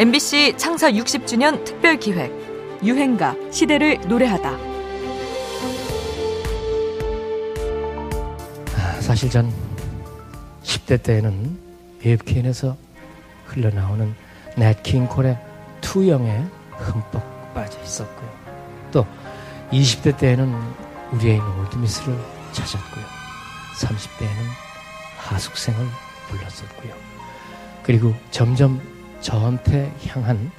MBC 창사 60주년 특별 기획 유행가 시대를 노래하다. 아, 사실 전 10대 때에는 AFKN에서 흘러나오는 넷킹 콜의 투영에 흠뻑 빠져 있었고요. 또 20대 때에는 우리의 올드미스를 찾았고요. 30대에는 하숙생을 불렀었고요. 그리고 점점 저한테 향한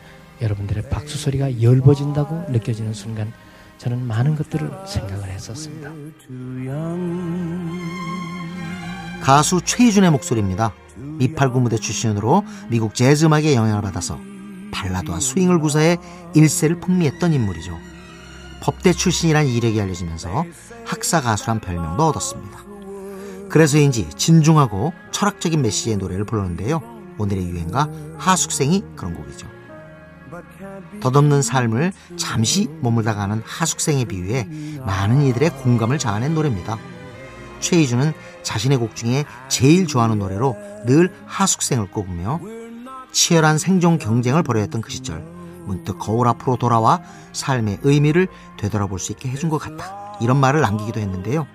여러분들의 박수 소리가 열버진다고 느껴지는 순간 저는 많은 것들을 생각을 했었습니다. 가수 최희준의 목소리입니다. 미팔구 무대 출신으로 미국 재즈 음악의 영향을 받아서 발라드와 스윙을 구사해 일세를 풍미했던 인물이죠. 법대 출신이란 이력이 알려지면서 학사 가수란 별명도 얻었습니다. 그래서인지 진중하고 철학적인 메시지의 노래를 불렀는데요. 오늘의 유행가 하숙생이 그런 곡이죠. 덧없는 삶을 잠시 머물다 가는 하숙생에 비유해 많은 이들의 공감을 자아낸 노래입니다. 최희준은 자신의 곡 중에 제일 좋아하는 노래로 늘 하숙생을 꼽으며 치열한 생존 경쟁을 벌여야 했던 그 시절 문득 거울 앞으로 돌아와 삶의 의미를 되돌아볼 수 있게 해준 것 같다. 이런 말을 남기기도 했는데요.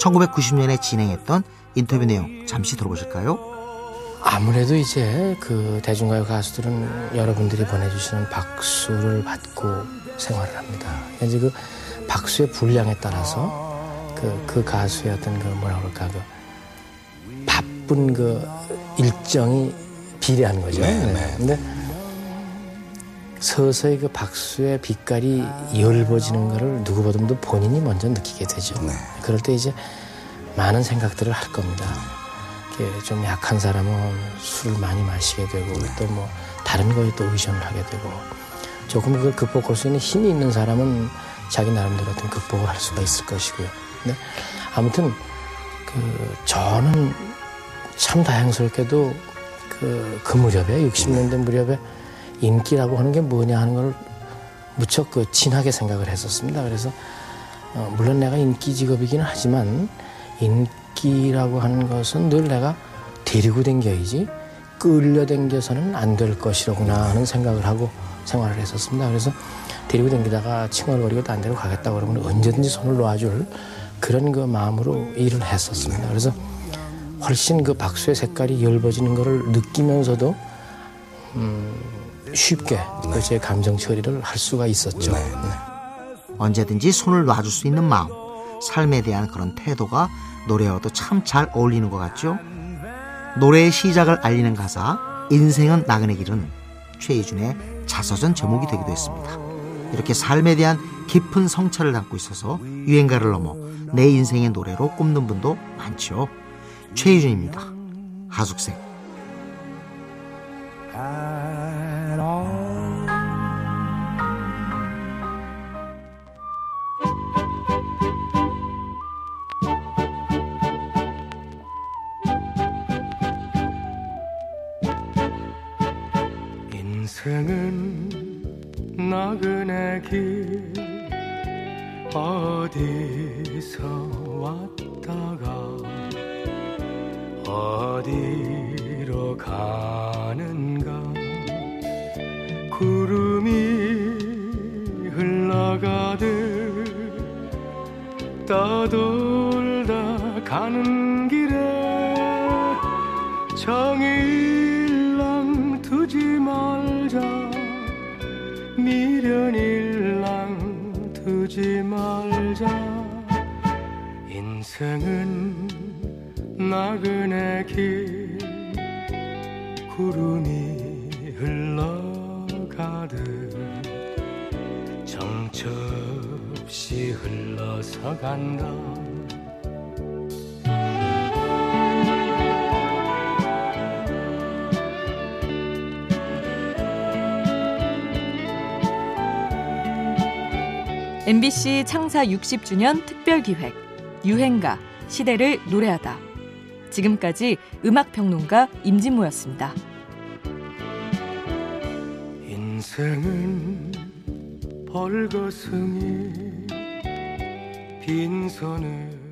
1990년에 진행했던 인터뷰 내용 잠시 들어보실까요? 아무래도 이제 그 대중가요 가수들은 여러분들이 보내주시는 박수를 받고 생활을 합니다. 이제 그 박수의 분량에 따라서 그, 그 가수의 어떤 그 뭐라 그럴까 그 바쁜 그 일정이 비례하는 거죠. 네, 네. 근데 서서히 그 박수의 빛깔이 열버지는 것을 누구보다도 본인이 먼저 느끼게 되죠. 네. 그럴 때 이제 많은 생각들을 할 겁니다. 좀 약한 사람은 술을 많이 마시게 되고 네. 또뭐 다른 거에 또 의존을 하게 되고 조금 그걸 극복할 수 있는 힘이 있는 사람은 자기 나름대로 어떤 극복을 할 수가 있을 것이고요. 근데 아무튼 그 저는 참 다행스럽게도 그, 그 무렵에 60년대 무렵에 인기라고 하는 게 뭐냐 하는 걸 무척 그 진하게 생각을 했었습니다. 그래서 어, 물론 내가 인기 직업이기는 하지만 인 기라고 하는 것은 늘 내가 데리고 댕겨야지 끌려 댕겨서는 안 될 것이로구나 하는 생각을 하고 생활을 했었습니다. 그래서 데리고 댕기다가 칭얼거리고 딴 데로 가겠다 그러면 언제든지 손을 놓아줄 그런 그 마음으로 일을 했었습니다. 그래서 훨씬 그 박수의 색깔이 열버지는 것을 느끼면서도 음, 쉽게 네. 제 감정 처리를 할 수가 있었죠. 네. 네. 언제든지 손을 놔줄 수 있는 마음, 삶에 대한 그런 태도가 노래와도 참 잘 어울리는 것 같죠? 노래의 시작을 알리는 가사 인생은 나그네 길은 최희준의 자서전 제목이 되기도 했습니다. 이렇게 삶에 대한 깊은 성찰을 담고 있어서 유행가를 넘어 내 인생의 노래로 꼽는 분도 많죠. 최희준입니다. 하숙생. 인생은 나그네 길 어디서 왔다가 어디로 가는가? 구름이 흘러가듯 떠돌다 가는 길에 정일 인생은 나그네 길 구름이 흘러가듯 정처 없이 흘러서 간다 MBC 창사 60주년 특별 기획 유행가 시대를 노래하다 지금까지 음악평론가 임진모였습니다. 인생은 벌거숭이 빈손을